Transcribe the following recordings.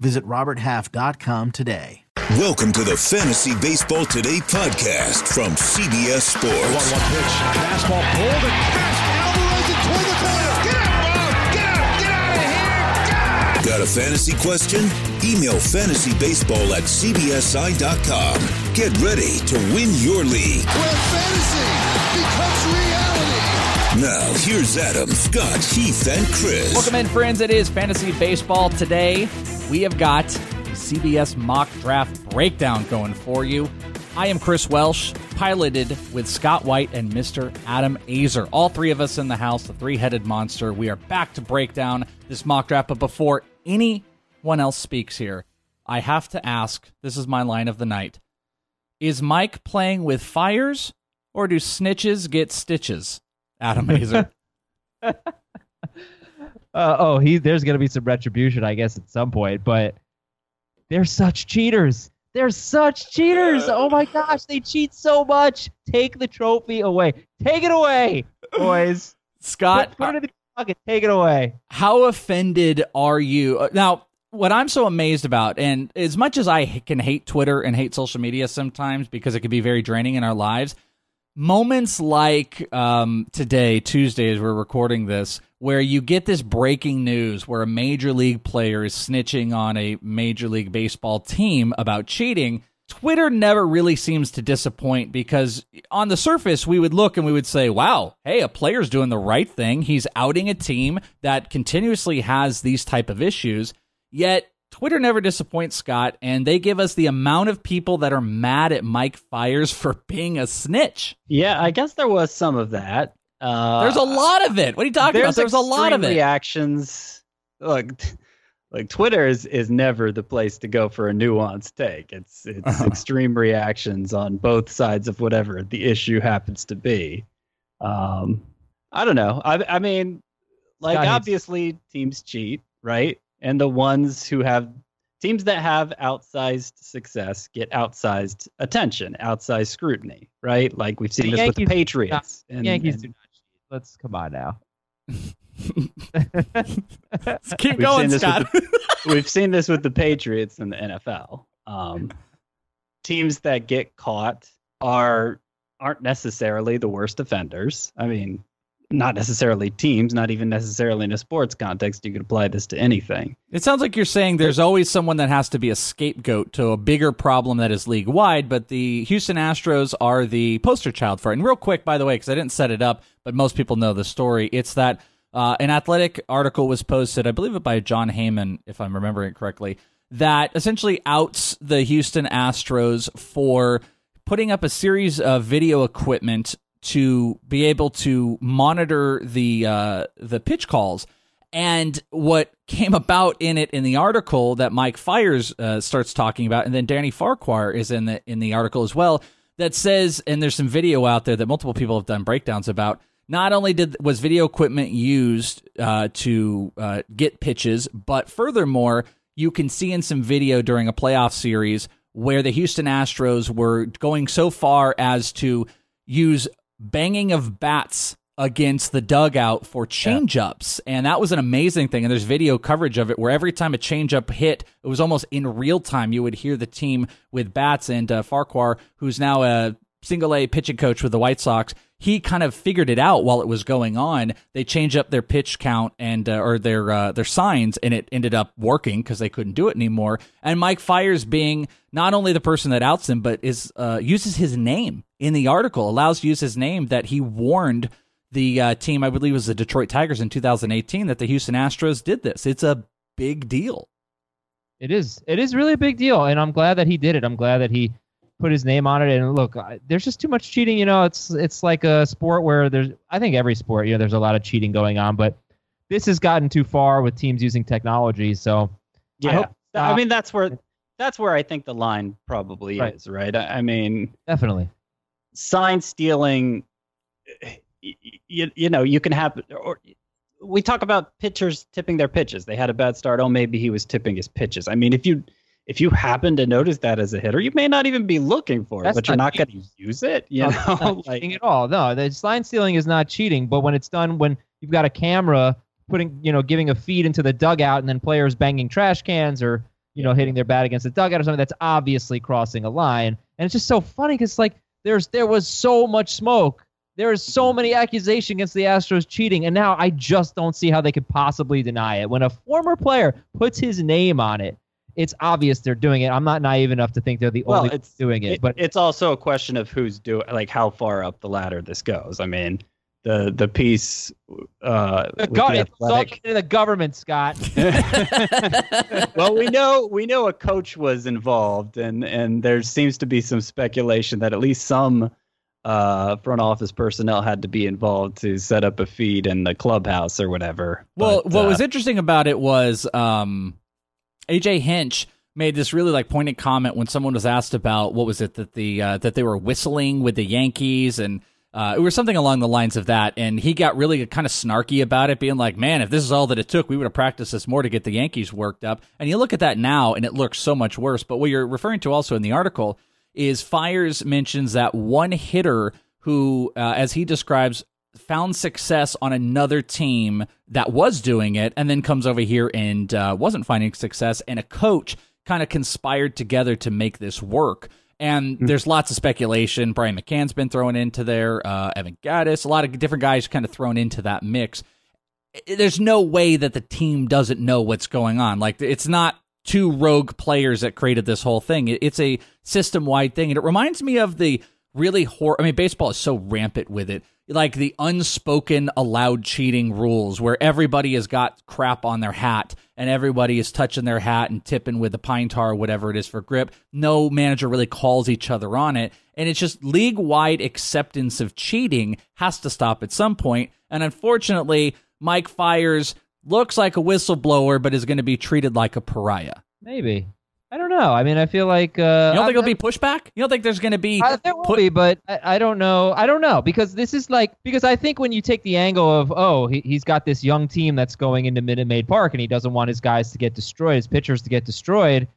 Visit RobertHalf.com today. Welcome to the Fantasy Baseball Today podcast from CBS Sports. One one pitch, fastball pulled and fast. Alvarez and toward the corner. Get out, Get out! Get out of here! Got a fantasy question? Email fantasybaseball at cbsi.com. Get ready to win your league. Where fantasy becomes reality. Now, here's Adam, Scott, Heath, and Chris. Welcome in, friends. It is Fantasy Baseball today. We have got the CBS mock draft breakdown going for you. I am Chris Welsh, piloted with Scott White and Mr. Adam Aizer. All three of us in the house, the three headed monster. We are back to break down this mock draft. But before anyone else speaks here, I have to ask this is my line of the night. Is Mike playing with fires or do snitches get stitches? Adam Aizer. uh, oh, he there's gonna be some retribution, I guess, at some point. But they're such cheaters. They're such cheaters. Oh my gosh, they cheat so much. Take the trophy away. Take it away, boys. Scott, put, put it in the pocket. Take it away. How offended are you? Uh, now, what I'm so amazed about, and as much as I can hate Twitter and hate social media sometimes because it can be very draining in our lives, moments like um, today, Tuesday, as we're recording this, where you get this breaking news where a major league player is snitching on a major league baseball team about cheating. Twitter never really seems to disappoint because on the surface we would look and we would say, "Wow, hey, a player's doing the right thing. He's outing a team that continuously has these type of issues." Yet Twitter never disappoints, Scott, and they give us the amount of people that are mad at Mike Fiers for being a snitch. Yeah, I guess there was some of that. Uh, There's a lot of it. What are you talking about? There's a lot of it. Reactions. Look, like Twitter is, is never the place to go for a nuanced take. It's it's uh-huh. extreme reactions on both sides of whatever the issue happens to be. Um, I don't know. I I mean, like God, obviously teams cheat, right? And the ones who have teams that have outsized success get outsized attention, outsized scrutiny, right? Like we've seen the this Yankees with the Patriots. And, Yankees and, do not let's come on now. let's keep going, Scott. The, we've seen this with the Patriots and the NFL. Um, teams that get caught are aren't necessarily the worst offenders. I mean, not necessarily teams, not even necessarily in a sports context. You could apply this to anything. It sounds like you're saying there's always someone that has to be a scapegoat to a bigger problem that is league wide, but the Houston Astros are the poster child for it. And real quick, by the way, because I didn't set it up, but most people know the story, it's that uh, an athletic article was posted, I believe it by Jon Heyman, if I'm remembering it correctly, that essentially outs the Houston Astros for putting up a series of video equipment to be able to monitor the uh, the pitch calls. And what came about in it in the article that Mike Fiers uh, starts talking about, and then Danny Farquhar is in the in the article as well, that says, and there's some video out there that multiple people have done breakdowns about. Not only did was video equipment used uh, to uh, get pitches, but furthermore, you can see in some video during a playoff series where the Houston Astros were going so far as to use banging of bats against the dugout for changeups. Yeah. And that was an amazing thing. And there's video coverage of it where every time a changeup hit, it was almost in real time. You would hear the team with bats. And uh, Farquhar, who's now a single A pitching coach with the White Sox, he kind of figured it out while it was going on. They changed up their pitch count and uh, or their uh, their signs, and it ended up working because they couldn't do it anymore. And Mike Fiers being not only the person that outs him, but is uh, uses his name in the article, allows to use his name that he warned the uh, team, I believe, was the Detroit Tigers in 2018, that the Houston Astros did this. It's a big deal. It is. It is really a big deal, and I'm glad that he did it. I'm glad that he put his name on it. And look, there's just too much cheating. You know, it's it's like a sport where there's I think every sport, you know, there's a lot of cheating going on, but this has gotten too far with teams using technology. So yeah, I, I mean that's where that's where I think the line probably Right. is, right? I, I mean, Definitely. sign stealing. You, you know, you can have. Or we talk about pitchers tipping their pitches. They had a bad start. Oh, maybe he was tipping his pitches. I mean, if you if you happen to notice that as a hitter, you may not even be looking for it, That's but you're not going to use it. You No, know, like cheating at all. No, the line stealing is not cheating. But when it's done, when you've got a camera putting, you know, giving a feed into the dugout, and then players banging trash cans or you know hitting their bat against the dugout or something, that's obviously crossing a line. And it's just so funny because like there's there was so much smoke. There is so mm-hmm. many accusations against the Astros cheating, and now I just don't see how they could possibly deny it. When a former player puts his name on it, it's obvious they're doing it. I'm not naive enough to think they're the Well, only it's- doing it, it- but it's also a question of who's doing, like how far up the ladder this goes. I mean, the the piece. Uh, the go- the it's all Athletic- getting to the government, Scott. well, we know we know a coach was involved, and and there seems to be some speculation that at least some uh, front office personnel had to be involved to set up a feed in the clubhouse or whatever. Well, But, what uh, was interesting about it was um, AJ Hinch made this really like pointed comment when someone was asked about what was it that the uh, that they were whistling with the Yankees and uh, it was something along the lines of that, and he got really kind of snarky about it, being like, "Man, if this is all that it took, we would have practiced this more to get the Yankees worked up." And you look at that now, and it looks so much worse. But what you're referring to also in the article is Fiers mentions that one hitter who, uh, as he describes, found success on another team that was doing it, and then comes over here and uh, wasn't finding success, and a coach kind of conspired together to make this work. And there's lots of speculation. Brian McCann's been thrown into there. Uh, Evan Gattis, a lot of different guys kind of thrown into that mix. There's no way that the team doesn't know what's going on. Like it's not two rogue players that created this whole thing. It's a system wide thing, and it reminds me of the really hor. I mean, baseball is so rampant with it. Like the unspoken allowed cheating rules, where everybody has got crap on their hat and everybody is touching their hat and tipping with the pine tar or whatever it is for grip. No manager really calls each other on it. And it's just league wide acceptance of cheating has to stop at some point. And unfortunately, Mike Fiers looks like a whistleblower, but is going to be treated like a pariah. Maybe. I don't know. I mean, I feel like uh, You don't think I'm- there'll be pushback? You don't think there's going to be I, there will put- be, but I, I don't know. I don't know because this is like because I think when you take the angle of oh he, he's got this young team that's going into Minute Maid Park and he doesn't want his guys to get destroyed, his pitchers to get destroyed.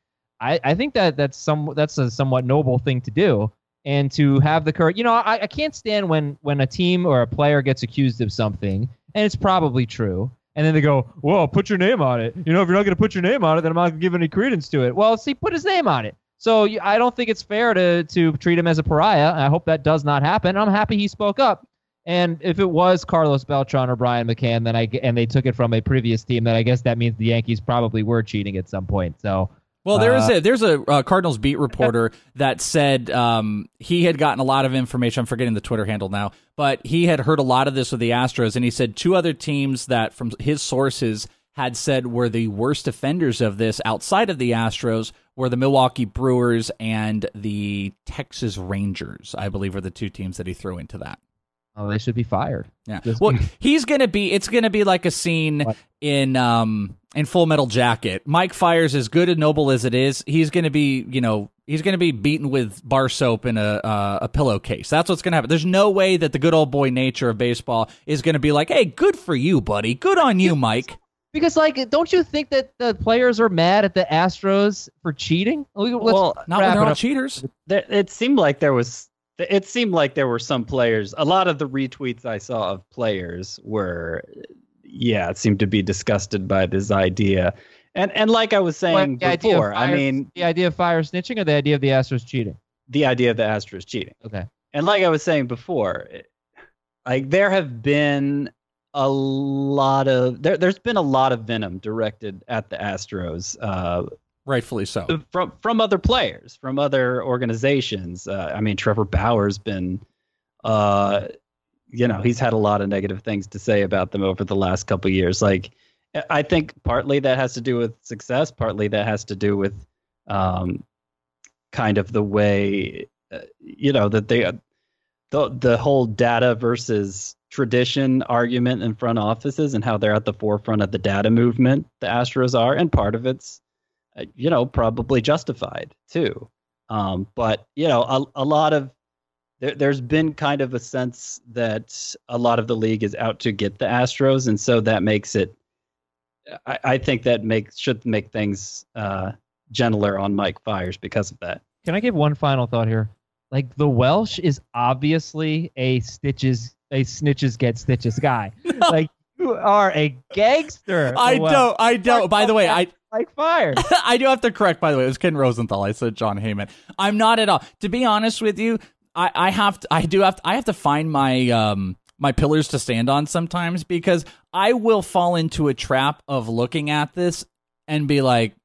I, I think that that's some that's a somewhat noble thing to do and to have the courage. You know, I, I can't stand when when a team or a player gets accused of something and it's probably true. And then they go, well, put your name on it. You know, if you're not going to put your name on it, then I'm not going to give any credence to it. Well, see, put his name on it. So you- I don't think it's fair to to treat him as a pariah. I hope that does not happen. I'm happy he spoke up. And if it was Carlos Beltran or Brian McCann, then I and they took it from a previous team, then I guess that means the Yankees probably were cheating at some point. So Well, there is Uh, a there's a uh, Cardinals beat reporter that said um, he had gotten a lot of information. I'm forgetting the Twitter handle now, but he had heard a lot of this with the Astros, and he said two other teams that, from his sources, had said were the worst offenders of this outside of the Astros were the Milwaukee Brewers and the Texas Rangers. I believe are the two teams that he threw into that. Oh, they should be fired. Yeah. Just- Well, he's gonna be. It's gonna be like a scene What? in um in Full Metal Jacket. Mike Fiers, as good and noble as it is, he's gonna be. You know, he's gonna be beaten with bar soap in a uh, a pillowcase. That's what's gonna happen. There's no way that the good old boy nature of baseball is gonna be like, "Hey, good for you, buddy. Good on you, Mike." Because like, don't you think that the players are mad at the Astros for cheating? Let's Well, Not when they're all cheaters. there, it seemed like there was it seemed like there were some players a lot of the retweets i saw of players were yeah it seemed to be disgusted by this idea and and like i was saying What, the idea of before i mean the idea of fire snitching or the idea of the Astros cheating. the idea of the astros cheating Okay. and like i was saying before it- like there have been a lot of there, there's been a lot of venom directed at the astros uh, Rightfully so. from from other players, from other organizations. Uh, I mean, Trevor Bauer's been, uh, you know, he's had a lot of negative things to say about them over the last couple years. Like, I think partly that has to do with success, partly that has to do with, um, kind of the way, uh, you know, that they, the the whole data versus tradition argument in front offices and how they're at the forefront of the data movement. The Astros are, and part of it's uh, you know, probably justified too. Um, but you know, a, a lot of there, there's been kind of a sense that a lot of the league is out to get the Astros, and so that makes it. I, I think that makes should make things uh, gentler on Mike Fiers because of that. Can I give one final thought here? Like the Welsh is obviously a stitches a snitches get stitches guy. Like you are a gangster. I Welsh. don't. I don't. By the way, I like fire. I do have to correct. By the way, it was Ken Rosenthal. I said Jon Heyman. I'm not at all. To be honest with you, I, I have to. I do have. To, I have to find my um my pillars to stand on sometimes because I will fall into a trap of looking at this and be like,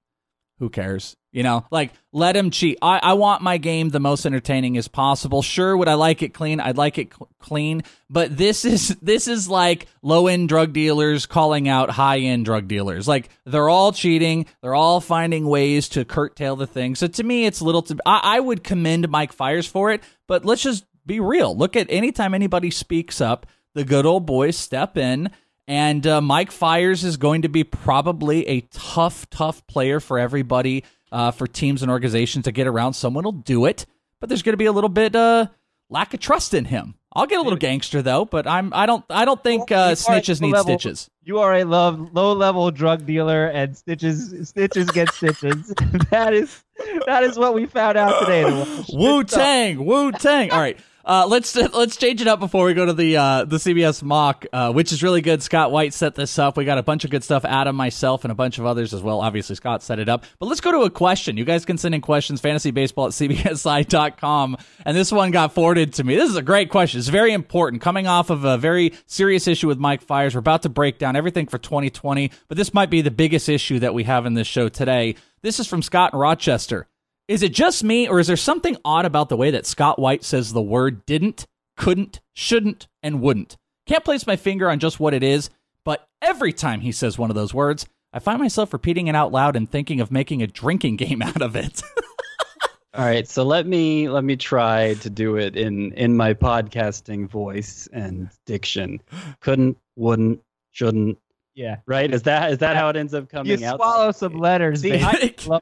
who cares? You know, like let him cheat. I, I want my game the most entertaining as possible. Sure, would I like it clean? I'd like it cl- clean, but this is this is like low end drug dealers calling out high end drug dealers. Like they're all cheating. They're all finding ways to curtail the thing. So to me, it's little. To, I, I would commend Mike Fiers for it, but let's just be real. Look at anytime anybody speaks up, the good old boys step in. And uh, Mike Fiers is going to be probably a tough, tough player for everybody, uh, for teams and organizations to get around. Someone will do it, but there's going to be a little bit uh, lack of trust in him. I'll get a little gangster though, but I'm I don't I don't think uh, snitches need level- stitches. You are a love, low level drug dealer, and stitches stitches get stitches. that is that is what we found out today. in the Welsh. Wu Tang, Wu Tang. All right. Uh, let's let's change it up before we go to the uh, the CBS mock, uh, which is really good. Scott White set this up. We got a bunch of good stuff. Adam, myself, and a bunch of others as well. Obviously, Scott set it up. But let's go to a question. You guys can send in questions. Fantasybaseball at cbsi.com. And this one got forwarded to me. This is a great question. It's very important. Coming off of a very serious issue with Mike Fiers, we're about to break down everything for 2020. But this might be the biggest issue that we have in this show today. This is from Scott in Rochester. Is it just me, or is there something odd about the way that Scott White says the word didn't, couldn't, shouldn't, and wouldn't? Can't place my finger on just what it is, but every time he says one of those words, I find myself repeating it out loud and thinking of making a drinking game out of it. All right, so let me let me try to do it in in my podcasting voice and diction. Couldn't, wouldn't, shouldn't. Yeah, Right? Is that is that how it ends up you coming out? swallow some letters. See. I,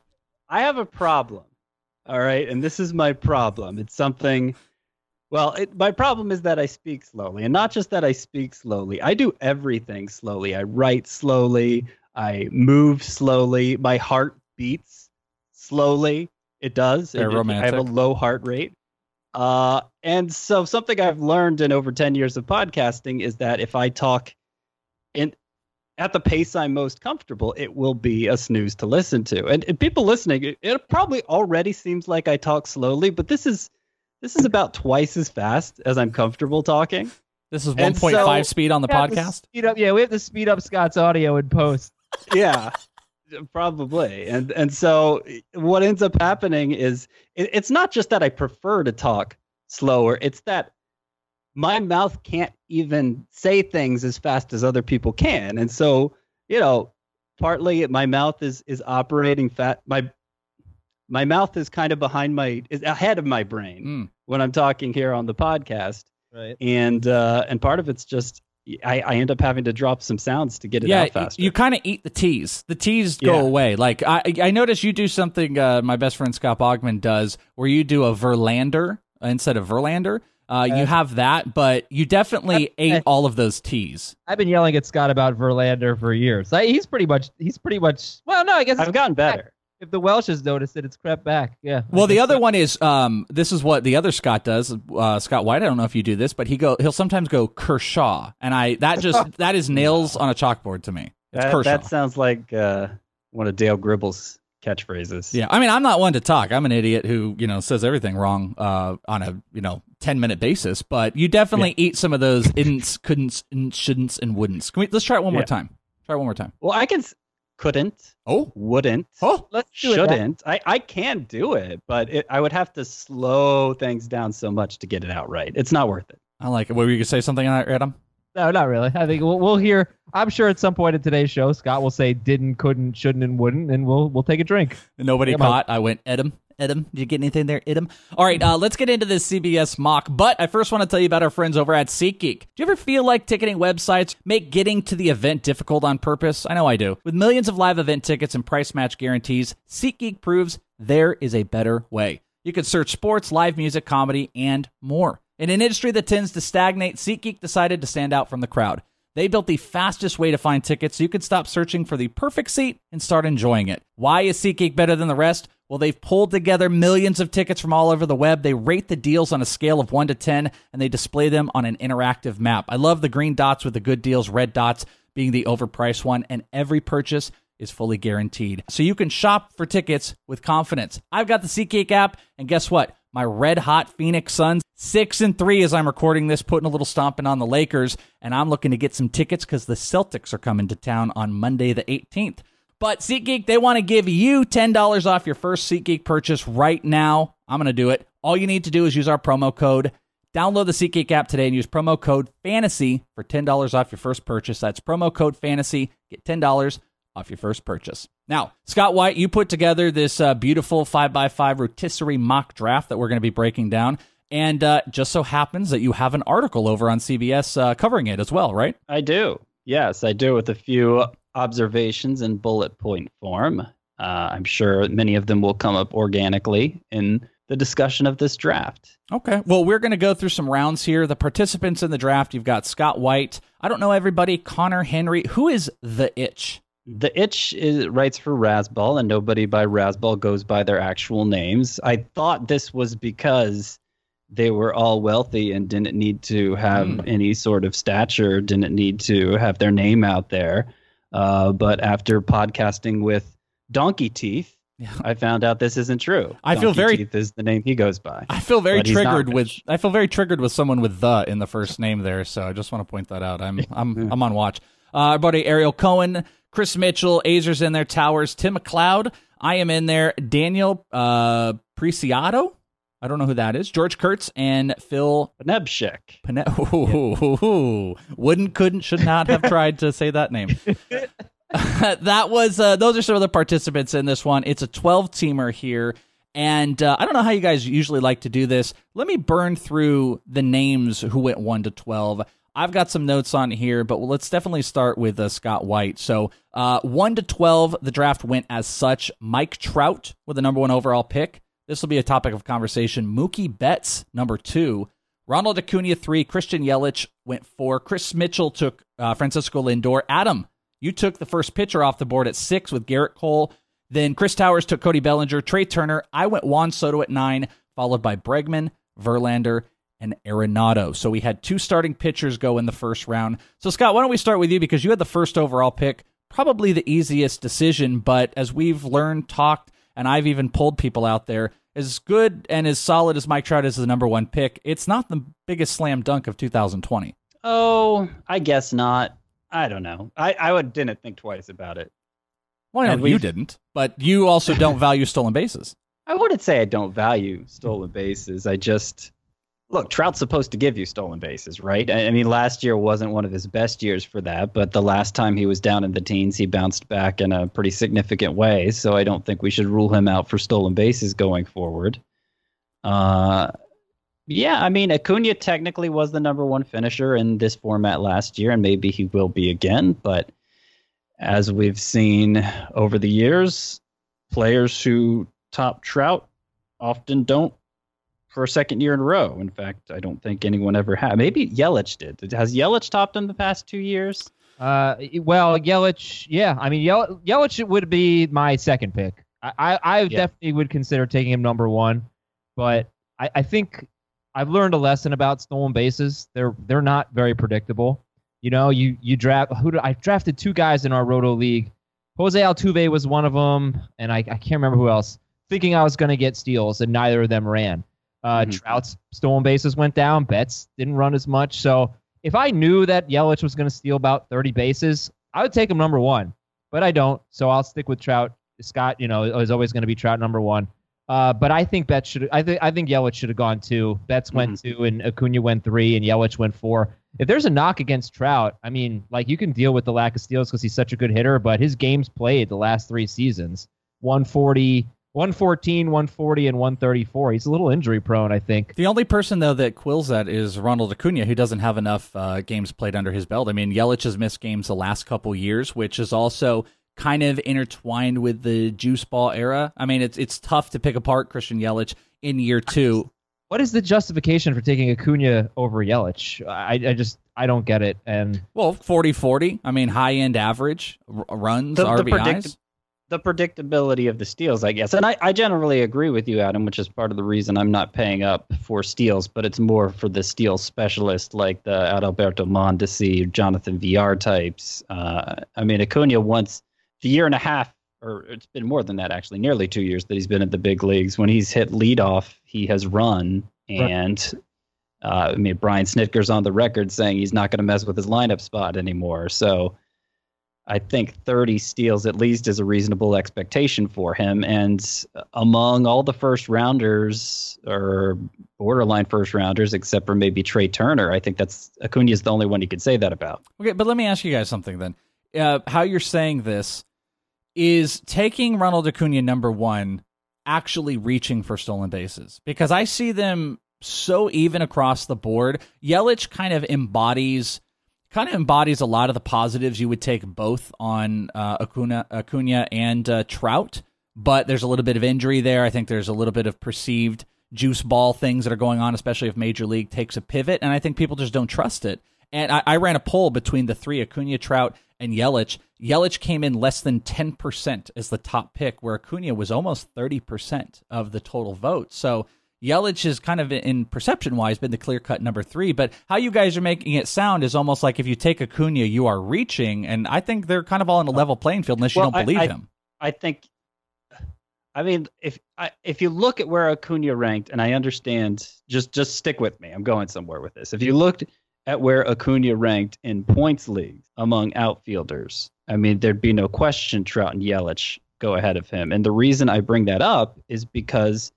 I have a problem. All right, and this is my problem. It's something. Well, it, my problem is that I speak slowly, and not just that I speak slowly. I do everything slowly. I write slowly. I move slowly. My heart beats slowly. It does. Very It- it- I have a low heart rate. Uh, and so something I've learned in over 10 years of podcasting is that if I talk at the pace I'm most comfortable, it will be a snooze to listen to. And, and people listening, it, it probably already seems like I talk slowly, but this is this is about twice as fast as I'm comfortable talking. this is 1.5 so- speed on the We have to podcast. Speed up. Yeah, we have to speed up Scott's audio in post. yeah probably and and so what ends up happening is it, it's not just that i prefer to talk slower it's that my mouth can't even say things as fast as other people can and so you know partly my mouth is is operating fat my my mouth is kind of behind my is ahead of my brain Mm. when i'm talking here on the podcast Right. and uh and part of it's just I, I end up having to drop some sounds to get it yeah, out faster. you kind of eat the teas. The teas go Yeah. away. Like I, I noticed you do something. Uh, my best friend Scott Bogman does, where you do a Verlander instead of Verlander. Uh, you have that, but you definitely ate all of those teas. I've been yelling at Scott about Verlander for years. I, he's pretty much. He's pretty much. Well, no, I guess I've it's gotten back. better. If the Welsh has noticed it, it's crept back. Yeah. Well, the other one is um, this is what the other Scott does. Uh, Scott White. I don't know if you do this, but he go he'll sometimes go Kershaw, and I that just that is nails on a chalkboard to me. It's That, Kershaw. that sounds like uh, one of Dale Gribble's catchphrases. Yeah, I mean, I'm not one to talk. I'm an idiot who you know says everything wrong uh, on a you know ten minute basis. But you definitely eat some of those idn'ts, couldn'ts, and shouldn'ts, and wouldn'ts. Can we? Let's try it one more time. Try it one more time. Well, I can. Couldn't. Oh, Wouldn't. oh, Let's do Shouldn't. I, I can do it, but it, I would have to slow things down so much to get it out right. It's not worth it. I like it. What were you gonna say something on that, Adam? No, not really. I think we'll, we'll hear. I'm sure at some point in today's show, Scott will say didn't, couldn't, shouldn't, and wouldn't, and we'll we'll take a drink. Nobody Come on. caught. I went Edam, Idem. Did you get anything there, Idem? All right, uh, let's get into this CBS mock. But I first want to tell you about our friends over at SeatGeek. Do you ever feel like ticketing websites make getting to the event difficult on purpose? I know I do. With millions of live event tickets and price match guarantees, SeatGeek proves there is a better way. You can search sports, live music, comedy, and more. In an industry that tends to stagnate, SeatGeek decided to stand out from the crowd. They built the fastest way to find tickets so you can stop searching for the perfect seat and start enjoying it. Why is SeatGeek better than the rest? Well, they've pulled together millions of tickets from all over the web. They rate the deals on a scale of 1 to 10 and they display them on an interactive map. I love the green dots with the good deals, red dots being the overpriced one, and every purchase is fully guaranteed. So you can shop for tickets with confidence. I've got the SeatGeek app, and guess what? My red hot Phoenix Suns, six and three as I'm recording this, putting a little stomping on the Lakers, and I'm looking to get some tickets because the Celtics are coming to town on Monday the 18th. But SeatGeek, they want to give you $10 off your first SeatGeek purchase right now. I'm going to do it. All you need to do is use our promo code. Download the SeatGeek app today and use promo code FANTASY for $10 off your first purchase. That's promo code FANTASY. Get $10 off your first purchase. Now, Scott White, you put together this uh, beautiful 5x5 rotisserie mock draft that we're going to be breaking down. And uh, just so happens that you have an article over on CBS uh, covering it as well, right? I do. Yes, I do with a few observations in bullet point form. Uh, I'm sure many of them will come up organically in the discussion of this draft. Okay. Well, we're going to go through some rounds here. The participants in the draft, you've got Scott White. I don't know everybody. Connor Henry. Who is the itch? The itch is writes for Razzball, and nobody by Razzball goes by their actual names. I thought this was because they were all wealthy and didn't need to have Hmm. any sort of stature, didn't need to have their name out there. Uh, but after podcasting with Donkey Teeth, Yeah. I found out this isn't true. I feel Donkey very- Teeth is the name he goes by. I feel very But he's not triggered with. I feel very triggered with someone with the in the first name there, so I just want to point that out. I'm I'm I'm on watch. Uh, our buddy Ariel Cohen, Chris Mitchell, Aizer's in there, Towers, Tim McLeod. I am in there, Daniel uh, Preciado. I don't know who that is. George Kurtz and Phil Nebshik. Pane- Ooh, wouldn't, couldn't, should not have tried to say that name. that was uh, those are some of the participants in this one. It's a 12 teamer here. And uh, I don't know how you guys usually like to do this. Let me burn through the names who went 1 to 12. I've got some notes on here, but let's definitely start with uh, Scott White. So, uh, 1 to 12, the draft went as such. Mike Trout with the number one overall pick. This will be a topic of conversation. Mookie Betts, number two. Ronald Acuna, three. Christian Yelich went four. Chris Mitchell took uh, Francisco Lindor. Adam, you took the first pitcher off the board at six with Gerrit Cole. Then Chris Towers took Cody Bellinger. Trey Turner. I went Juan Soto at nine, followed by Bregman, Verlander, and Arenado. So we had two starting pitchers go in the first round. So, Scott, why don't we start with you because you had the first overall pick. Probably the easiest decision, but as we've learned, talked, and I've even pulled people out there, as good and as solid as Mike Trout is the number one pick, it's not the biggest slam dunk of 2020. Oh, I guess not. I don't know. I, I would, didn't think twice about it. Well, know you didn't, but you also don't value stolen bases. I wouldn't say I don't value stolen bases. I just look, Trout's supposed to give you stolen bases, right? I, mean, last year wasn't one of his best years for that, but the last time he was down in the teens, he bounced back in a pretty significant way. So I don't think we should rule him out for stolen bases going forward. Uh, yeah, I mean, Acuna technically was the number one finisher in this format last year, and maybe he will be again. But as we've seen over the years, players who top Trout often don't for a second year in a row. In fact, I don't think anyone ever had. Maybe Yelich did. Has Yelich topped him the past two years? Uh, well, Yelich, yeah. I mean, Yel- Yelich would be my second pick. I, I, I definitely would consider taking him number one, but I, I think I've learned a lesson about stolen bases. They're they're not very predictable. You know, you you draft who did, I drafted two guys in our Roto league. Jose Altuve was one of them, and I, I can't remember who else. Thinking I was going to get steals, and neither of them ran. Uh, Mhm. Trout's stolen bases went down. Betts didn't run as much. So if I knew that Yelich was going to steal about 30 bases, I would take him number one. But I don't, so I'll stick with Trout. Scott, you know, is always going to be Trout number one. Uh, but I think Betts should. I think I think Yelich should have gone two. Betts went two, and Acuna went three, and Yelich went four. If there's a knock against Trout, I mean, like you can deal with the lack of steals because he's such a good hitter, but his games played the last three seasons 140, 114, 140, and 134. He's a little injury prone, I think. The only person though that quills that is Ronald Acuna, who doesn't have enough uh, games played under his belt. I mean, Yelich has missed games the last couple years, which is also kind of intertwined with the juice ball era. I mean, it's it's tough to pick apart Christian Yelich in year two. What is the justification for taking Acuna over Yelich? I, I just I don't get it. And well, 40-40. I mean, high end average r- runs, The- the RBIs. predict- the predictability of the steals, I guess. And I, I generally agree with you, Adam, which is part of the reason I'm not paying up for steals, but it's more for the steal specialist like the Adalberto Mondesi, Jonathan Villar types. Uh, I mean, Acuna once, the year and a half, or it's been more than that actually, nearly two years that he's been at the big leagues. When he's hit leadoff, he has run. And uh, I mean, Brian Snitker's on the record saying he's not going to mess with his lineup spot anymore. So I think 30 steals at least is a reasonable expectation for him. And among all the first rounders or borderline first rounders, except for maybe Trey Turner, I think that's Acuna is the only one you could say that about. Okay, but let me ask you guys something then. Uh, how you're saying this is taking Ronald Acuna number one actually reaching for stolen bases because I see them so even across the board. Yelich kind of embodies kind of embodies a lot of the positives you would take both on uh, Acuna, Acuna and uh, Trout, but there's a little bit of injury there. I think there's a little bit of perceived juice ball things that are going on, especially if Major League takes a pivot, and I think people just don't trust it. And I, I ran a poll between the three, Acuna, Trout, and Yelich. Yelich came in less than 10% as the top pick, where Acuna was almost 30% of the total vote. So Yelich is kind of in perception wise been the clear cut number three, but how you guys are making it sound is almost like if you take Acuna, you are reaching, and I think they're kind of all on a level playing field unless you don't I- believe I- him. I think, I mean, if I, if you look at where Acuna ranked, and I understand, just just stick with me. I'm going somewhere with this. If you looked at where Acuna ranked in points leagues among outfielders, I mean, there'd be no question Trout and Yelich go ahead of him. And the reason I bring that up is because,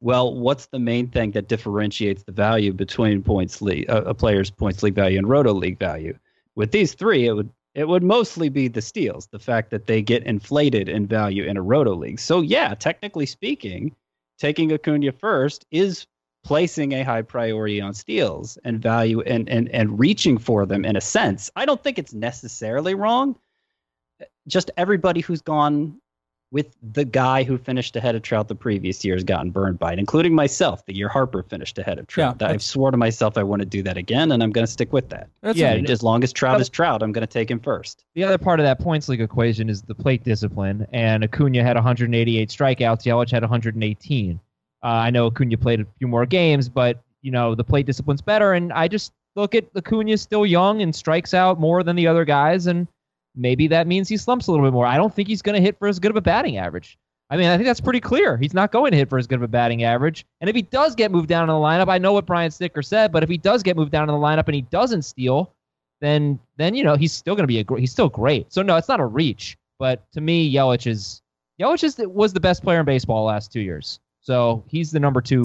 well, what's the main thing that differentiates the value between points league, uh, a player's points league value and roto league value? With these three, it would it would mostly be the steals, the fact that they get inflated in value in a roto league. So yeah, technically speaking, taking Acuna first is placing a high priority on steals and value and and and reaching for them in a sense. I don't think it's necessarily wrong. Just everybody who's gone with the guy who finished ahead of Trout the previous year has gotten burned by it, including myself. The year Harper finished ahead of Trout. Yeah, I've swore to myself I want to do that again, and I'm going to stick with that. That's Yeah, a- And as long as Trout is Trout, I'm going to take him first. the other part of that points league equation is the plate discipline. And Acuna had 188 strikeouts. Yelich had 118. Uh, I know Acuna played a few more games, but you know the plate discipline's better. And I just look at Acuna still young and strikes out more than the other guys, and maybe that means he slumps a little bit more. I don't think he's going to hit for as good of a batting average. I mean, I think that's pretty clear. He's not going to hit for as good of a batting average. And if he does get moved down in the lineup, I know what Brian Snitker said, but if he does get moved down in the lineup and he doesn't steal, then then you know he's still going to be a gr- he's still great. So no, it's not a reach. But to me, Yelich is Yelich is was the best player in baseball last two years. So he's the number two.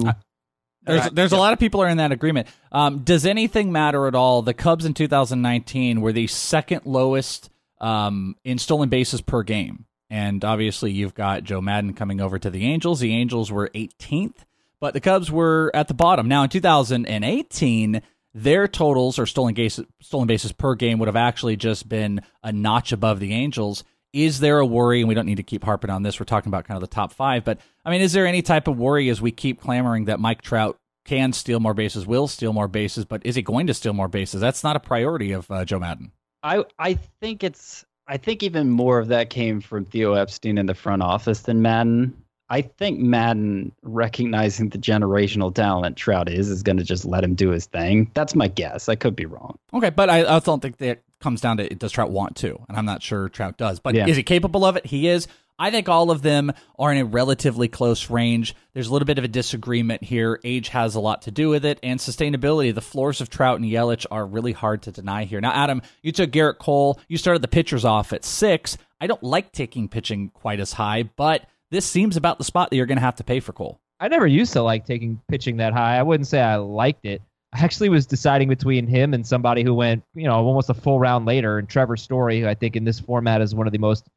There's there's a lot of people are in that agreement. Um, does anything matter at all? The Cubs in 2019 were the second lowest um, in stolen bases per game, and obviously you've got Joe Maddon coming over to the Angels. The Angels were 18th, but the Cubs were at the bottom. Now in 2018, their totals or stolen bases stolen bases per game would have actually just been a notch above the Angels. Is there a worry? And we don't need to keep harping on this. We're talking about kind of the top five, but I mean, is there any type of worry as we keep clamoring that Mike Trout can steal more bases, will steal more bases, but is he going to steal more bases? That's not a priority of uh, Joe Maddon. I I think it's I think even more of that came from Theo Epstein in the front office than Maddon. I think Maddon recognizing the generational talent Trout is is going to just let him do his thing. That's my guess. I could be wrong. Okay, but I, I don't think that comes down to does Trout want to, and I'm not sure Trout does. But Yeah. is he capable of it? He is. I think all of them are in a relatively close range. There's a little bit of a disagreement here. Age has a lot to do with it, and sustainability. The floors of Trout and Yelich are really hard to deny here. Now, Adam, you took Gerrit Cole. You started the pitchers off at six. I don't like taking pitching quite as high, but this seems about the spot that you're going to have to pay for Cole. I never used to like taking pitching that high. I wouldn't say I liked it. I actually was deciding between him and somebody who went, you know, almost a full round later, and Trevor Story, who I think in this format is one of the most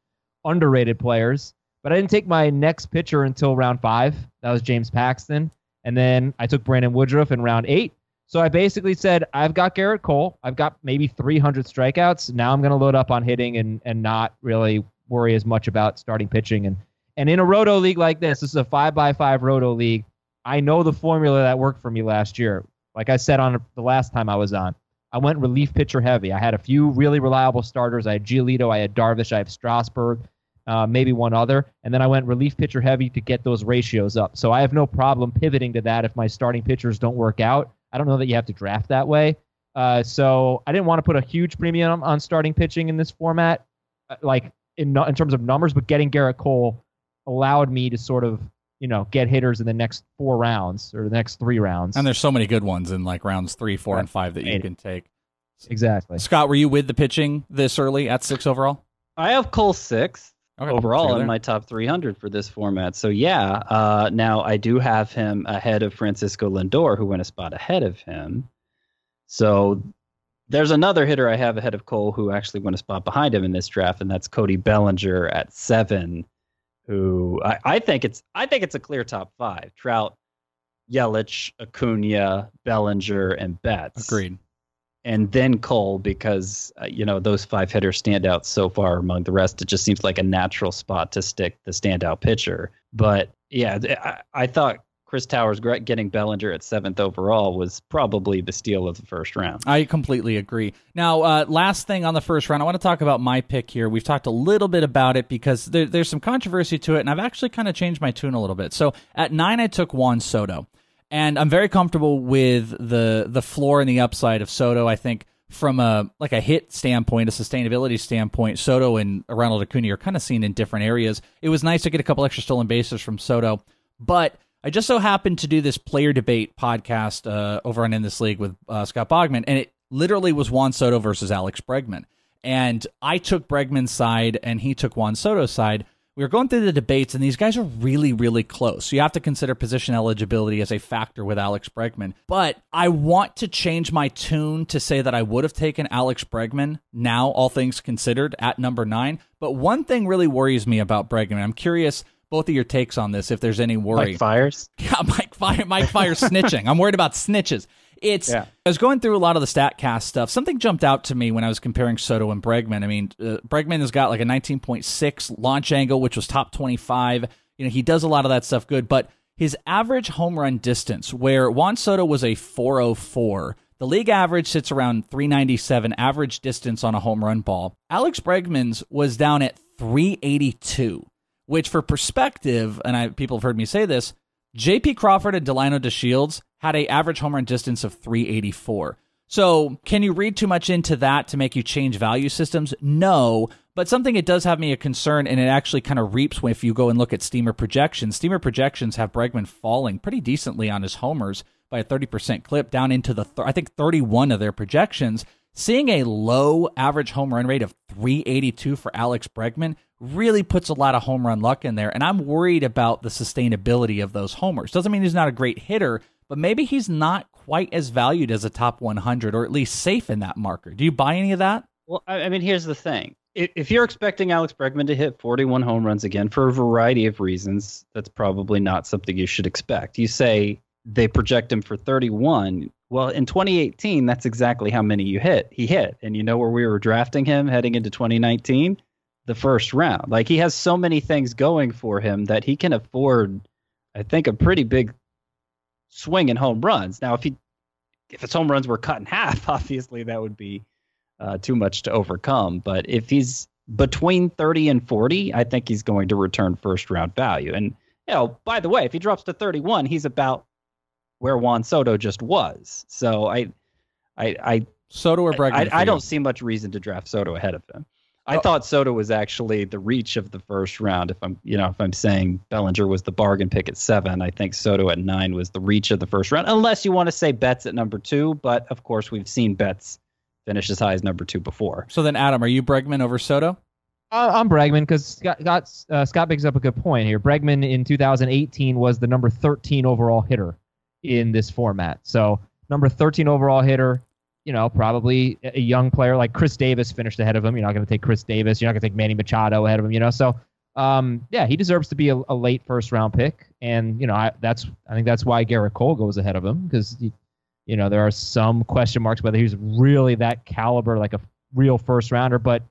underrated players. But I didn't take my next pitcher until round five. That was James Paxton. And then I took Brandon Woodruff in round eight. So I basically said, I've got Gerrit Cole. I've got maybe 300 strikeouts. Now I'm going to load up on hitting and, and not really worry as much about starting pitching. And, and in a roto league like this, this is a five by five roto league. I know the formula that worked for me last year. Like I said on the last time I was on, I went relief pitcher heavy. I had a few really reliable starters. I had Giolito, I had Darvish, I have Strasburg, uh, maybe one other, and then I went relief pitcher heavy to get those ratios up. So I have no problem pivoting to that if my starting pitchers don't work out. I don't know that you have to draft that way. Uh, so I didn't want to put a huge premium on starting pitching in this format, uh, like in in terms of numbers, but getting Gerrit Cole allowed me to sort of you know get hitters in the next four rounds or the next three rounds. And there's so many good ones in like rounds three, four, and five that you can take. Exactly. Scott, were you with the pitching this early at six overall? I have Cole six Okay, overall in my top 300 for this format. So yeah, uh, now I do have him ahead of Francisco Lindor, who went a spot ahead of him. So there's another hitter I have ahead of Cole who actually went a spot behind him in this draft, and that's Cody Bellinger at seven, who I, I think it's I think it's a clear top five. Trout, Yelich, Acuna, Bellinger, and Betts Agreed. And then Cole because uh, you know those five hitters stand out so far among the rest. It just seems like a natural spot to stick the standout pitcher. But yeah, I, I thought Chris Towers getting Bellinger at seventh overall was probably the steal of the first round. I completely agree. Now, uh, last thing on the first round, I want to talk about my pick here. We've talked a little bit about it because there, there's some controversy to it, and I've actually kind of changed my tune a little bit. So at nine, I took Juan Soto, and I'm very comfortable with the the floor and the upside of Soto. I think from a like a hit standpoint, a sustainability standpoint, Soto and Ronald Acuna are kind of seen in different areas. It was nice to get a couple extra stolen bases from Soto, but I just so happened to do this player debate podcast uh, over on In This League with uh, Scott Bogman, and it literally was Juan Soto versus Alex Bregman. And I took Bregman's side, and he took Juan Soto's side. We were going through the debates, and these guys are really, really close. So you have to consider position eligibility as a factor with Alex Bregman. But I want to change my tune to say that I would have taken Alex Bregman now, all things considered, at number nine. But one thing really worries me about Bregman. I'm curious both of your takes on this, if there's any worry. Like fires. Yeah, Mike Fire, Mike Fire snitching. I'm worried about snitches. It's. Yeah. I was going through a lot of the Statcast stuff. Something jumped out to me when I was comparing Soto and Bregman. I mean, uh, Bregman has got like a 19.6 launch angle, which was top 25. You know, he does a lot of that stuff good, but his average home run distance, where Juan Soto was a 404. The league average sits around 397 average distance on a home run ball. Alex Bregman's was down at 382 which for perspective, and I, people have heard me say this, J.P. Crawford and Delino DeShields had a average home run distance of 384. So, can you read too much into that to make you change value systems? No, but something it does have me a concern, and it actually kind of reaps when if you go and look at Steamer projections. Steamer projections have Bregman falling pretty decently on his homers by a 30% clip down into the, th- I think, 31 of their projections. Seeing a low average home run rate of 382 for Alex Bregman really puts a lot of home run luck in there. And I'm worried about the sustainability of those homers. Doesn't mean he's not a great hitter, but maybe he's not quite as valued as a top 100 or at least safe in that marker. Do you buy any of that? Well, I mean, here's the thing. If you're expecting Alex Bregman to hit 41 home runs again for a variety of reasons, that's probably not something you should expect. You say they project him for 31. Well, in 2018, that's exactly how many you hit. He hit, and you know where we were drafting him heading into 2019, the first round. Like he has so many things going for him that he can afford, I think, a pretty big swing in home runs. Now, if he if his home runs were cut in half, obviously that would be uh, too much to overcome. But if he's between 30 and 40, I think he's going to return first round value. And you know, by the way, if he drops to 31, he's about where Juan Soto just was. So I, I, I, Soto or Bregman? I, I don't see much reason to draft Soto ahead of him. I Oh. thought Soto was actually the reach of the first round. If I'm, you know, if I'm saying Bellinger was the bargain pick at seven, I think Soto at nine was the reach of the first round. Unless you want to say Betts at number two, but of course we've seen Betts finish as high as number two before. So then, Adam, are you Bregman over Soto? Uh, I'm Bregman because Scott, Scott, uh, Scott brings up a good point here. Bregman in 2018 was the number 13 overall hitter in this format. So number 13 overall hitter, you know, probably a young player like Chris Davis finished ahead of him. You're not going to take Chris Davis. You're not going to take Manny Machado ahead of him. You know, so Um, yeah, he deserves to be a, a late first round pick, and you know I, that's I think that's why Gerrit Cole goes ahead of him because you know there are some question marks whether he's really that caliber, like a real first rounder, but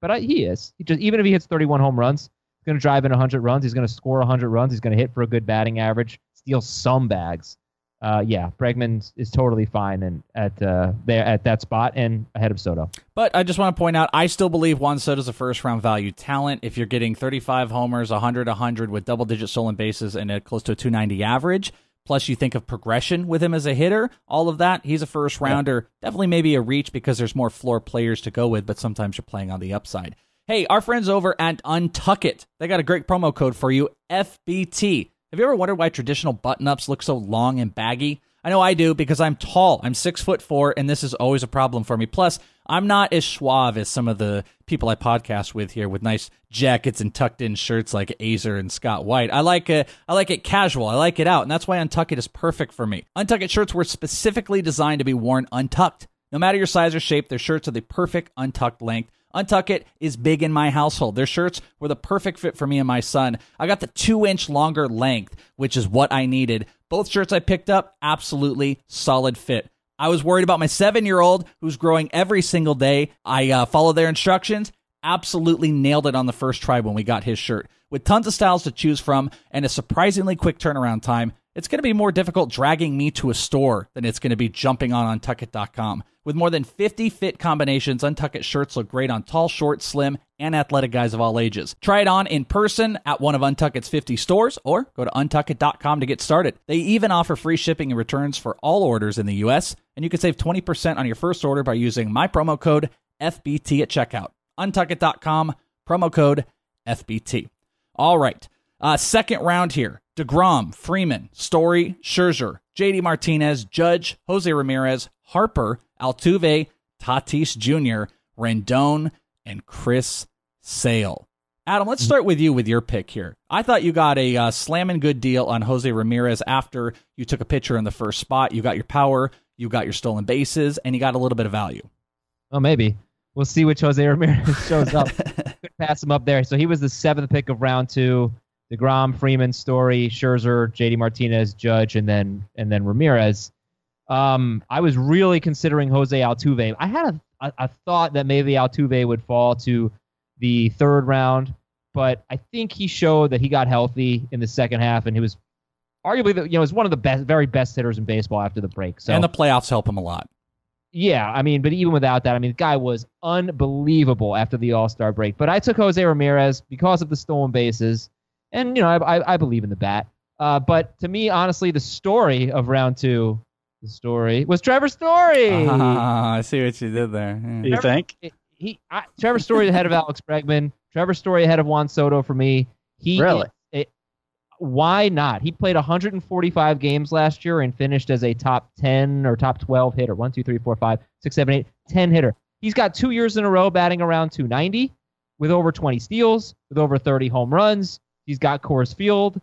but I, he is. He just even if he hits 31 home runs, he's going to drive in 100 runs. He's going to score 100 runs. He's going to hit for a good batting average, steal some bags uh, yeah, Bregman is totally fine and at uh, there at that spot and ahead of Soto. But I just want to point out, I still believe Juan Soto's a first round value talent. If you're getting 35 homers, 100, 100 with double digit stolen bases and a close to a 290 average, plus you think of progression with him as a hitter, all of that, he's a first rounder. Yeah. Definitely maybe a reach because there's more floor players to go with, but sometimes you're playing on the upside. Hey, our friends over at Untuckit, they got a great promo code for you, FBT. Have you ever wondered why traditional button ups look so long and baggy? I know I do because I'm tall. I'm six foot four, and this is always a problem for me. Plus, I'm not as suave as some of the people I podcast with here with nice jackets and tucked in shirts like Aizer and Scott White. I like it. I like it casual. I like it out, and that's why Untuckit is perfect for me. Untuckit shirts were specifically designed to be worn untucked. No matter your size or shape, their shirts are the perfect untucked length Untuckit is big in my household. Their shirts were the perfect fit for me and my son. I got the two inch longer length, which is what I needed. Both shirts I picked up, absolutely solid fit. I was worried about my seven year old who's growing every single day. I uh, followed their instructions, absolutely nailed it on the first try when we got his shirt. With tons of styles to choose from and a surprisingly quick turnaround time, it's going to be more difficult dragging me to a store than it's going to be jumping on untuckit.com. With more than 50 fit combinations, Untuckit shirts look great on tall, short, slim, and athletic guys of all ages. Try it on in person at one of Untuckit's 50 stores or go to untuckit.com to get started. They even offer free shipping and returns for all orders in the US, and you can save 20% on your first order by using my promo code FBT at checkout. Untuckit.com, promo code FBT. All right. Uh, second round here. DeGrom, Freeman, Story, Scherzer, JD Martinez, Judge, Jose Ramirez, Harper, Altuve, Tatis Jr., Rendon, and Chris Sale. Adam, let's start with you with your pick here. I thought you got a uh, slamming good deal on Jose Ramirez after you took a pitcher in the first spot. You got your power, you got your stolen bases, and you got a little bit of value. Well, maybe. We'll see which Jose Ramirez shows up. Could pass him up there. So he was the seventh pick of round two. DeGrom, Freeman, Story, Scherzer, JD Martinez, Judge, and then and then Ramirez. Um, I was really considering Jose Altuve. I had a, a, a thought that maybe Altuve would fall to the third round, but I think he showed that he got healthy in the second half, and he was arguably the, you know was one of the best, very best hitters in baseball after the break. So and the playoffs help him a lot. Yeah, I mean, but even without that, I mean, the guy was unbelievable after the All Star break. But I took Jose Ramirez because of the stolen bases and you know I, I, I believe in the bat. Uh, but to me, honestly, the story of round two, the story was Trevor Story. Uh, I see what you did there. Yeah. You think he I, Trevor Story ahead of Alex Bregman, Trevor Story ahead of Juan Soto for me. He really. It, why not? He played 145 games last year and finished as a top 10 or top 12 hitter. 1, 2, 3, 4, 6, 7, 8, 10 hitter. He's got two years in a row batting around 290 with over 20 steals, with over 30 home runs. He's got Coors Field.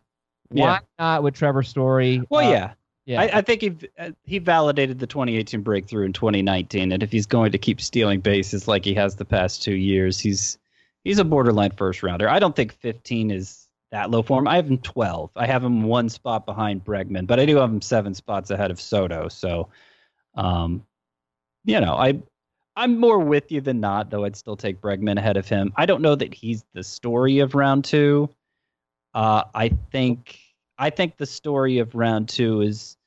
Why yeah. not with Trevor Story? Well, uh, yeah. Yeah. I, I, think he uh, he validated the 2018 breakthrough in 2019, and if he's going to keep stealing bases like he has the past two years, he's he's a borderline first rounder. I don't think 15 is that low for him. I have him 12. I have him one spot behind Bregman, but I do have him seven spots ahead of Soto. So, um, you know, I I'm more with you than not, though. I'd still take Bregman ahead of him. I don't know that he's the story of round two. Uh, I think I think the story of round two is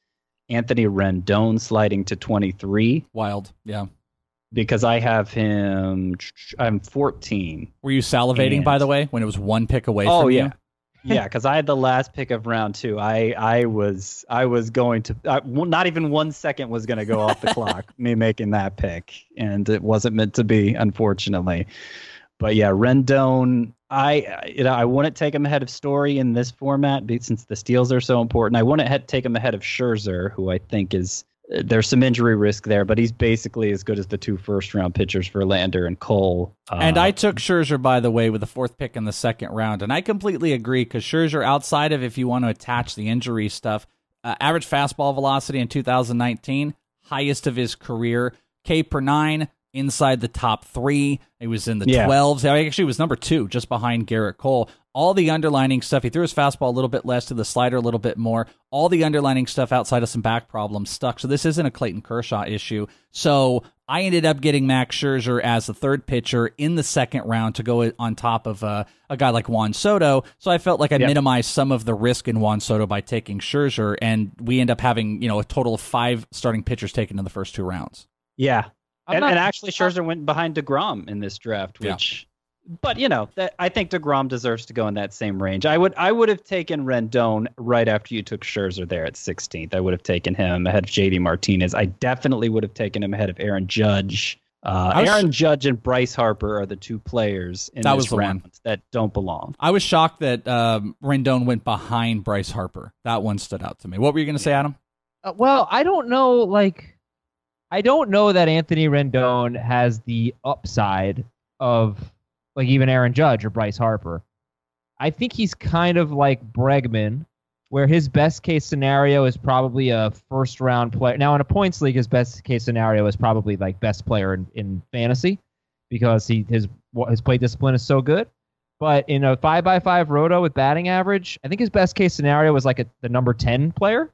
Anthony Rendon sliding to 23. Wild, yeah. Because I have him, I'm 14. Were you salivating, and, by the way, when it was one pick away oh, from yeah. you? yeah, because I had the last pick of round two. I I was I was going to uh, not even one second was going to go off the clock. Me making that pick, and it wasn't meant to be, unfortunately. But yeah, Rendon I you know I wouldn't take him ahead of Story in this format since the steals are so important. I wouldn't take him ahead of Scherzer, who I think is uh, there's some injury risk there, but he's basically as good as the two first round pitchers Verlander and Cole. Uh, and I took Scherzer by the way with the fourth pick in the second round, and I completely agree because Scherzer, outside of if you want to attach the injury stuff, uh, average fastball velocity in 2019 highest of his career, K per nine inside the top three. He was in the Yeah. 12s. He actually was number two, just behind Gerrit Cole. All the underlining stuff. He threw his fastball a little bit less to the slider, a little bit more. All the underlining stuff outside of some back problems stuck. So this isn't a Clayton Kershaw issue. So I ended up getting Max Scherzer as the third pitcher in the second round to go on top of uh, a guy like Juan Soto. So I felt like I Yep. minimized some of the risk in Juan Soto by taking Scherzer, and we end up having you know a total of five starting pitchers taken in the first two rounds. Yeah, and, not- and actually Scherzer went behind Degrom in this draft, Yeah. which. But you know that I think Degrom deserves to go in that same range. I would I would have taken Rendon right after you took Scherzer there at 16th. I would have taken him ahead of JD Martinez. I definitely would have taken him ahead of Aaron Judge. Uh, was- Aaron Judge and Bryce Harper are the two players in That this was round one. that don't belong. I was shocked that um, Rendon went behind Bryce Harper. That one stood out to me. What were you going to say, Adam? Uh, well, I don't know. Like, I don't know that Anthony Rendon has the upside of like even Aaron Judge or Bryce Harper. I think he's kind of like Bregman, where his best case scenario is probably a first round player. Now, in a points league, his best case scenario is probably like best player in, in fantasy because he his his play discipline is so good. But in a five by five roto with batting average, I think his best case scenario was like a, the number ten player,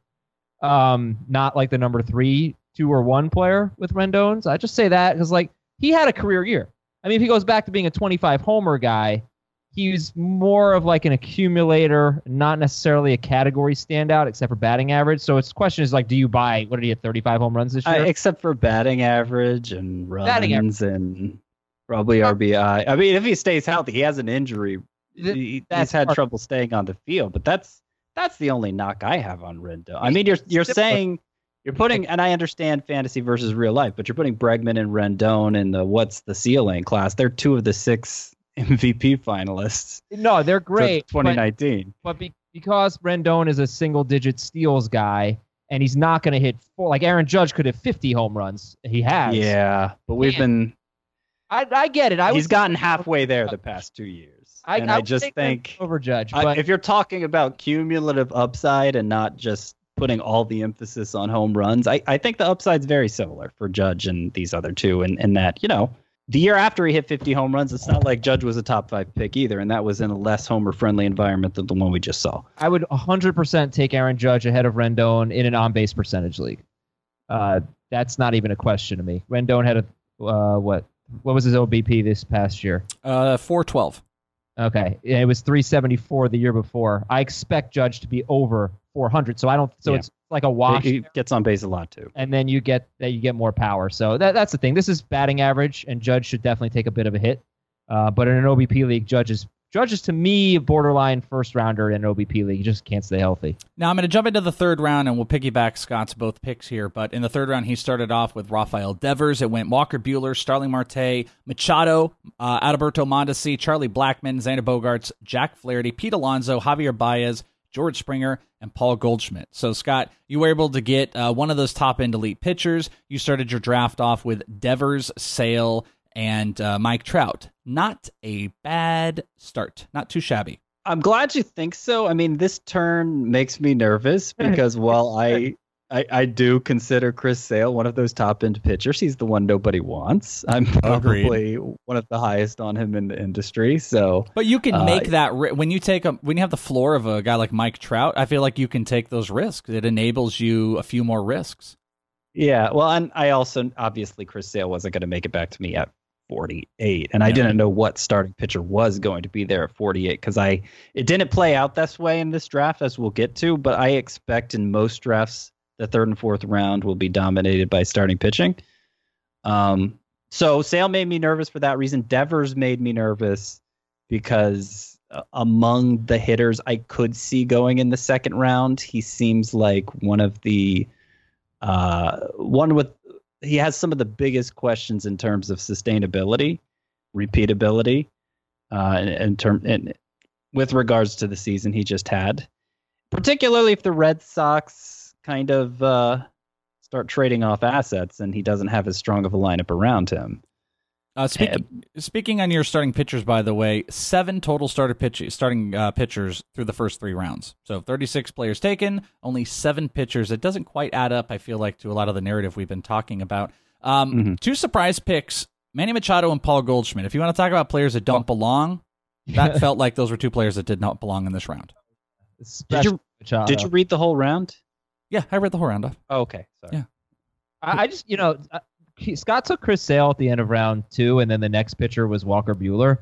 um, not like the number three, two, or one player with Rendon's. I just say that because like he had a career year. I mean, if he goes back to being a 25 homer guy, he's more of like an accumulator, not necessarily a category standout, except for batting average. So its question is like, do you buy? What did he have? 35 home runs this year? except for batting average and runs average. and probably RBI. I mean, if he stays healthy, he has an injury. He- he's had trouble staying on the field, but that's that's the only knock I have on Rendon. I mean, you're you're saying you're putting, and I understand fantasy versus real life, but you're putting Bregman and Rendon in the what's the ceiling class. They're two of the six MVP finalists no, they're great. 2019. but be, because Rendon is a single digit steals guy and he's not going to hit four, like Aaron Judge could hit 50 home runs. He has. Yeah, but we've been I, I get it. I he's gotten halfway there the past two years. I, and I I, just think over Judge, I- if you're talking about cumulative upside and not just putting all the emphasis on home runs, I, I think the upside's very similar for Judge and these other two. And in, in that, you know, the year after he hit 50 home runs, it's not like Judge was a top five pick either. And that was in a less homer friendly environment than the one we just saw. I would 100% take Aaron Judge ahead of Rendon in an on base percentage league. Uh, that's not even a question to me. Rendon had a uh, what? What was his OBP this past year? Uh, 412. Okay, it was 374 the year before. I expect Judge to be over 400, so I don't. So Yeah. it's like a wash. He, he gets on base a lot too. and then you get that you get more power. So that, that's the thing. This is batting average, and Judge should definitely take a bit of a hit. Uh, but in an OBP league, Judge is Judge is to me a borderline first rounder in OBP league. He just can't stay healthy. Now I'm going to jump into the third round, and we'll piggyback Scott's both picks here. But in the third round, he started off with Rafael Devers. It went Walker Buehler, Starling Marte, Machado, uh, Adalberto Mondesi, Charlie Blackmon, Xander Bogaerts, Jack Flaherty, Pete Alonso, Javier Baez, George Springer, and Paul Goldschmidt. So Scott, you were able to get uh, one of those top end elite pitchers. You started your draft off with Devers, Sale, and uh, Mike Trout. Not a bad start. Not too shabby. I'm glad you think so. I mean, this turn makes me nervous because while I, I I do consider Chris Sale one of those top end pitchers, he's the one nobody wants. I'm Agreed. probably one of the highest on him in the industry. So But you can Uh, make that ri- when you take a when you have the floor of a guy like Mike Trout. I feel like you can take those risks. It enables you a few more risks. yeah, well, and I also obviously Chris Sale wasn't going to make it back to me at 48, and I didn't know what starting pitcher was going to be there at 48 because I it didn't play out this way in this draft as we'll get to. But I expect in most drafts the third and fourth round will be dominated by starting pitching. Um, so Sale made me nervous for that reason. Devers made me nervous because uh, among the hitters I could see going in the second round, he seems like one of the uh, one with he has some of the biggest questions in terms of sustainability, repeatability, uh, in, in term and with regards to the season he just had, particularly if the Red Sox kind of uh, start trading off assets and he doesn't have as strong of a lineup around him. Uh, speaking speaking on your starting pitchers, by the way, seven total starter pitch starting uh, pitchers through the first three rounds. So 36 players taken, only seven pitchers. It doesn't quite add up. I feel like to a lot of the narrative we've been talking about. Um, Mhm. Two surprise picks Manny Machado and Paul Goldschmidt. If you want to talk about players that don't belong, that felt like those were two players that did not belong in this round. Did you did you read the whole round? Yeah, I read the whole round off. Oh, okay, sorry. Yeah. I, I just, you know, uh, he, Scott took Chris Sale at the end of round two, and then the next pitcher was Walker Buehler.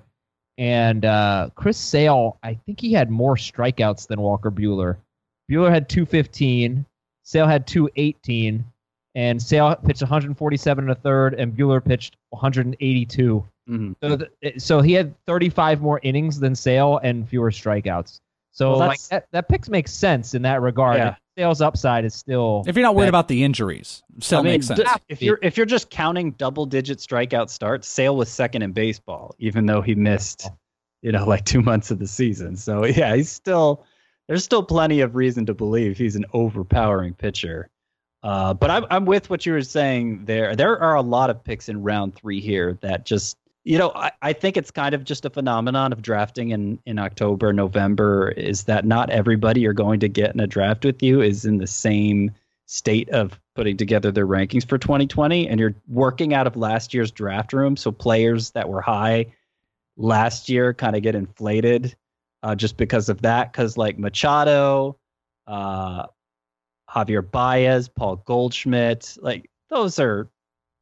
And uh, Chris Sale, I think he had more strikeouts than Walker Buehler. Buehler had 215, Sale had 218, and Sale pitched 147 and a third, and Buehler pitched 182. Mhm. So, th- so he had 35 more innings than Sale and fewer strikeouts. So Well, like that, that picks makes sense in that regard. Yeah. Sale's upside is still If you're not worried That- about the injuries, still I mean, makes sense. d- if you're if you're just counting double digit strikeout starts, Sale was second in baseball, even though he missed, you know, like two months of the season. So yeah, he's still there's still plenty of reason to believe he's an overpowering pitcher. Uh, but I'm I'm with what you were saying there. There are a lot of picks in round three here that just you know I, I think it's kind of just a phenomenon of drafting in in October November is that not everybody you're going to get in a draft with you is in the same state of putting together their rankings for 2020 and you're working out of last year's draft room. So players that were high last year kind of get inflated uh, just because of that because like machado uh, javier baez paul goldschmidt like those are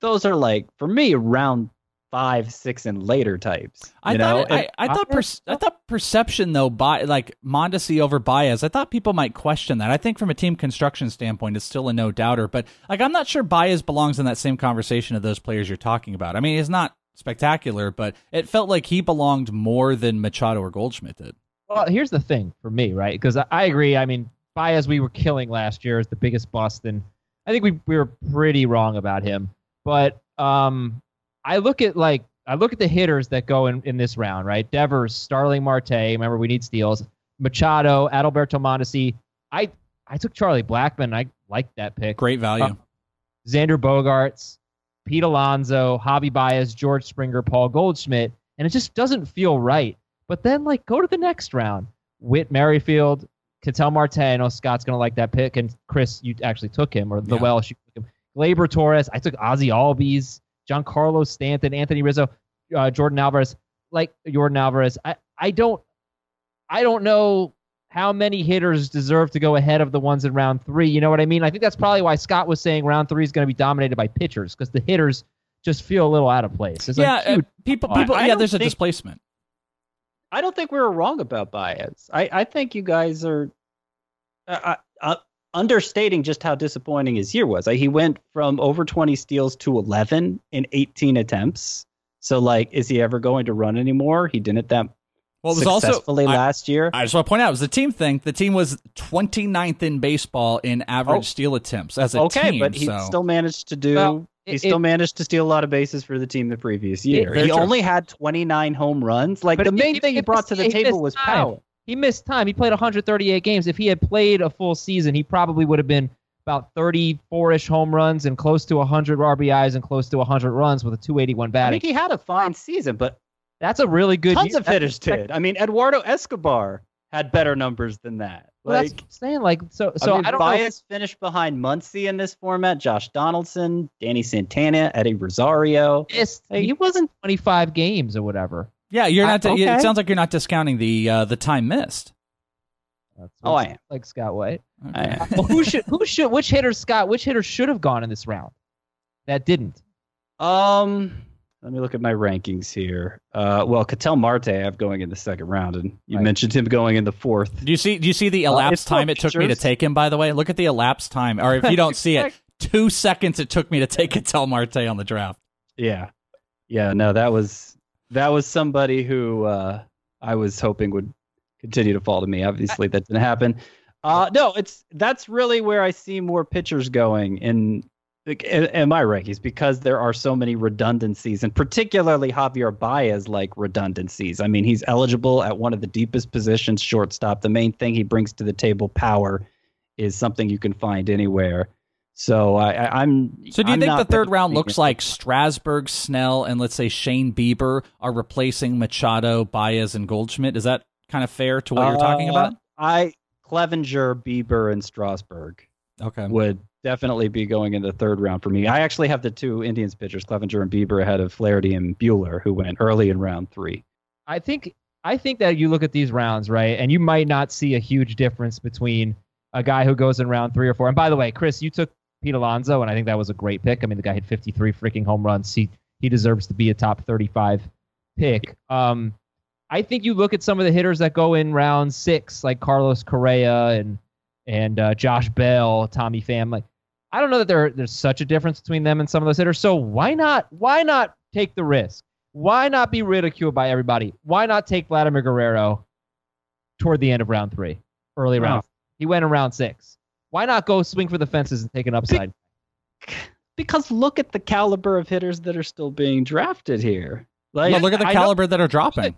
those are like for me round five six and later types I you thought know I, I thought per, I thought perception though by like Mondesi over Baez. I thought people might question that. I think from a team construction standpoint, it's still a no doubter. But like I'm not sure Baez belongs in that same conversation of those players you're talking about. I mean, he's not spectacular, but it felt like he belonged more than Machado or Goldschmidt did. Well, here's the thing for me, right? Because I, I agree. I mean, Baez, we were killing last year as the biggest bust, and I think we we were pretty wrong about him. But um, I look at like I look at the hitters that go in, in this round, right? Devers, Starling Marte. Remember, we need steals. Machado, Adalberto Mondesi. I I took Charlie Blackmon. I liked that pick. Great value. Uh, Xander Bogaerts, Pete Alonso, Javi Baez, George Springer, Paul Goldschmidt, and it just doesn't feel right. But then, like, go to the next round. Whit Merrifield, Ketel Marte. I know Scott's gonna like that pick, and Chris, you actually took him, or the Yeah. Welsh, you took him. Gleyber Torres. I took Ozzy Albies, Giancarlo Stanton, Anthony Rizzo, uh, Yordan Alvarez. Like Yordan Alvarez. I I don't I don't know how many hitters deserve to go ahead of the ones in round three. You know what I mean? I think that's probably why Scott was saying round three is going to be dominated by pitchers because the hitters just feel a little out of place. It's yeah, like, uh, people, people. I yeah, don't there's a displacement. I don't think we were wrong about Baez. I, I think you guys are uh, uh, understating just how disappointing his year was. Like, he went from over 20 steals to 11 in 18 attempts. So, like, is he ever going to run anymore? He didn't that Well, it was also successfully I- last year. I just want to point out it was the team thing. The team was 29th in baseball in average Oh. steal attempts as a okay, team. Okay, but he so. still managed to do. Well, he still it- managed to steal a lot of bases for the team the previous year. very he true. only had 29 home runs. Like But the main he- thing he he brought missed- to the table missed was time. power. He missed time. He played 138 games. If he had played a full season, he probably would have been about 34-ish home runs and close to 100 RBIs and close to 100 runs with a 281 batting. I think he had a fine season, but That's a really good. tons year. of hitters That's- did. I mean, Eduardo Escobar had better numbers than that. Well, that's Like, what I'm saying. Like, so, so I, mean, I don't know. Baez finished behind Muncy in this format. Josh Donaldson, Danny Santana, Eddie Rosario. Missed, Hey, he wasn't 25 games or whatever. Yeah, you're I- not. It sounds like you're not discounting the uh, the time missed. That's Oh, what I am. Like Scott White. I am. well, who should who should which hitter Scott which hitter should have gone in this round that didn't? Um, let me look at my rankings here. Uh, well, Ketel Marte I have going in the second round, and you Right. mentioned him going in the fourth. Do you see? Do you see the Uh, elapsed it's still time it took me to take him? By the way, look at the elapsed time. Or if you don't see it, two seconds it took me to take Ketel Marte on the draft. Yeah, yeah. No, that was that was somebody who uh, I was hoping would continue to fall to me. Obviously, that didn't happen. Uh, no, it's that's really where I see more pitchers going in in, in my rankings because there are so many redundancies, and particularly Javier Baez like redundancies. I mean, he's eligible at one of the deepest positions, shortstop. The main thing he brings to the table, power, is something you can find anywhere. So I, I, I'm. So do you I'm think the third round looks fan. like Strasburg, Snell, and let's say Shane Bieber are replacing Machado, Baez, and Goldschmidt? Is that kind of fair to what you're talking Uh, about? I Clevinger, Bieber, and Strasburg Okay. would definitely be going in the third round for me. I actually have the two Indians pitchers, Clevinger and Bieber, ahead of Flaherty and Buehler, who went early in round three. I think I think that you look at these rounds, right, and you might not see a huge difference between a guy who goes in round three or four. And by the way, Chris, you took Pete Alonso, and I think that was a great pick. I mean, the guy hit 53 freaking home runs. He he deserves to be a top 35 pick. Um, I think you look at some of the hitters that go in round six, like Carlos Correa and and uh, Josh Bell, Tommy Pham. Like, I don't know that there there's such a difference between them and some of those hitters. So why not why not take the risk? Why not be ridiculed by everybody? Why not take Vladimir Guerrero toward the end of round three, early round? He went in round six. Why not go swing for the fences and take an upside? Because look at the caliber of hitters that are still being drafted here. Like, Well, look at the I caliber that are dropping.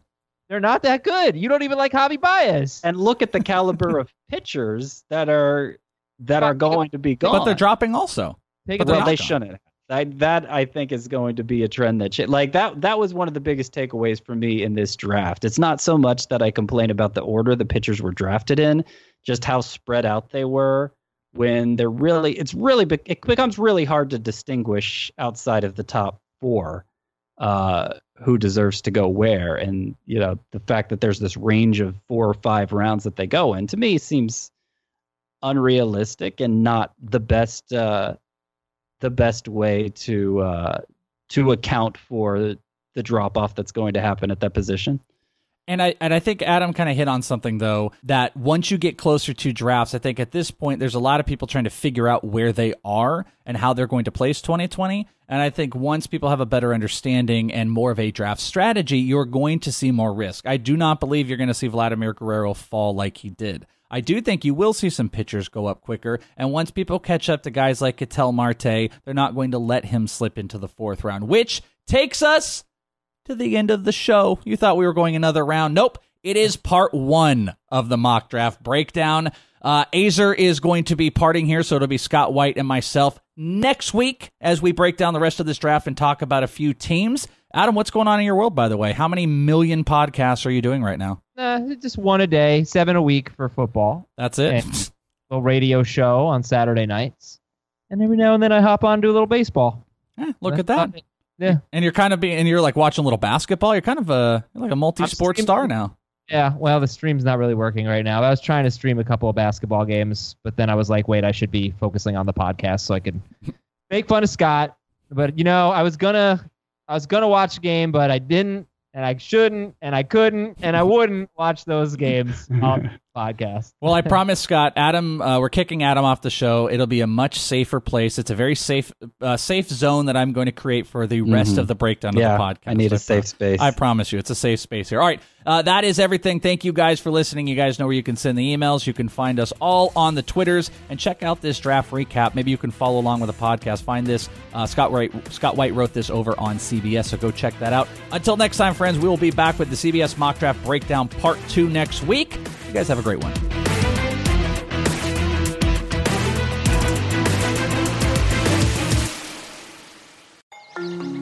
They're not that good. You don't even like Javi Baez. and look at the caliber of pitchers that are that are going to be gone. But they're dropping also. Take but they're well, they gone. shouldn't. I, that I think is going to be a trend that sh- like that. That was one of the biggest takeaways for me in this draft. It's not so much that I complain about the order the pitchers were drafted in, just how spread out they were. When they're really, it's really it becomes really hard to distinguish outside of the top four uh, who deserves to go where. And you know the fact that there's this range of four or five rounds that they go in to me seems unrealistic and not the best uh, the best way to uh, to account for the drop off that's going to happen at that position. And I and I think Adam kind of hit on something though that once you get closer to drafts, I think at this point there's a lot of people trying to figure out where they are and how they're going to place 2020. And I think once people have a better understanding and more of a draft strategy, you're going to see more risk. I do not believe you're going to see Vladimir Guerrero fall like he did. I do think you will see some pitchers go up quicker, and once people catch up to guys like Ketel Marte, they're not going to let him slip into the fourth round, which takes us to the end of the show. You thought we were going another round. Nope. It is part one of the mock draft breakdown. Uh, Aizer is going to be parting here, so it'll be Scott White and myself next week as we break down the rest of this draft and talk about a few teams. Adam, what's going on in your world, by the way? How many million podcasts are you doing right now? Uh, just one a day, seven a week for football. That's it. And little radio show on Saturday nights, and every now and then I hop on to do a little baseball. Eh, look That's at that. About it. Yeah, And you're kind of being, and you're like watching a little basketball. You're kind of a like a multi-sport star now. yeah. Well, the stream's not really working right now. I was trying to stream a couple of basketball games, but then I was like, wait, I should be focusing on the podcast so I could make fun of Scott. But you know, I was gonna, I was gonna watch a game, but I didn't, and I shouldn't, and I couldn't, and I wouldn't watch those games on the podcast. Well, I promise, Scott. Adam, uh, we're kicking Adam off the show. It'll be a much safer place. It's a very safe, uh, safe zone that I'm going to create for the rest of the breakdown yeah, of the podcast. I need a pro- safe space. I promise you, it's a safe space here. All right, uh, that is everything. Thank you guys for listening. You guys know where you can send the emails. You can find us all on the Twitters and check out this draft recap. Maybe you can follow along with the podcast. Find this. Uh, Scott White. Scott White wrote this over on CBS, so go check that out. Until next time, friends, we will be back with the CBS mock draft breakdown part two next week. You guys have a great one.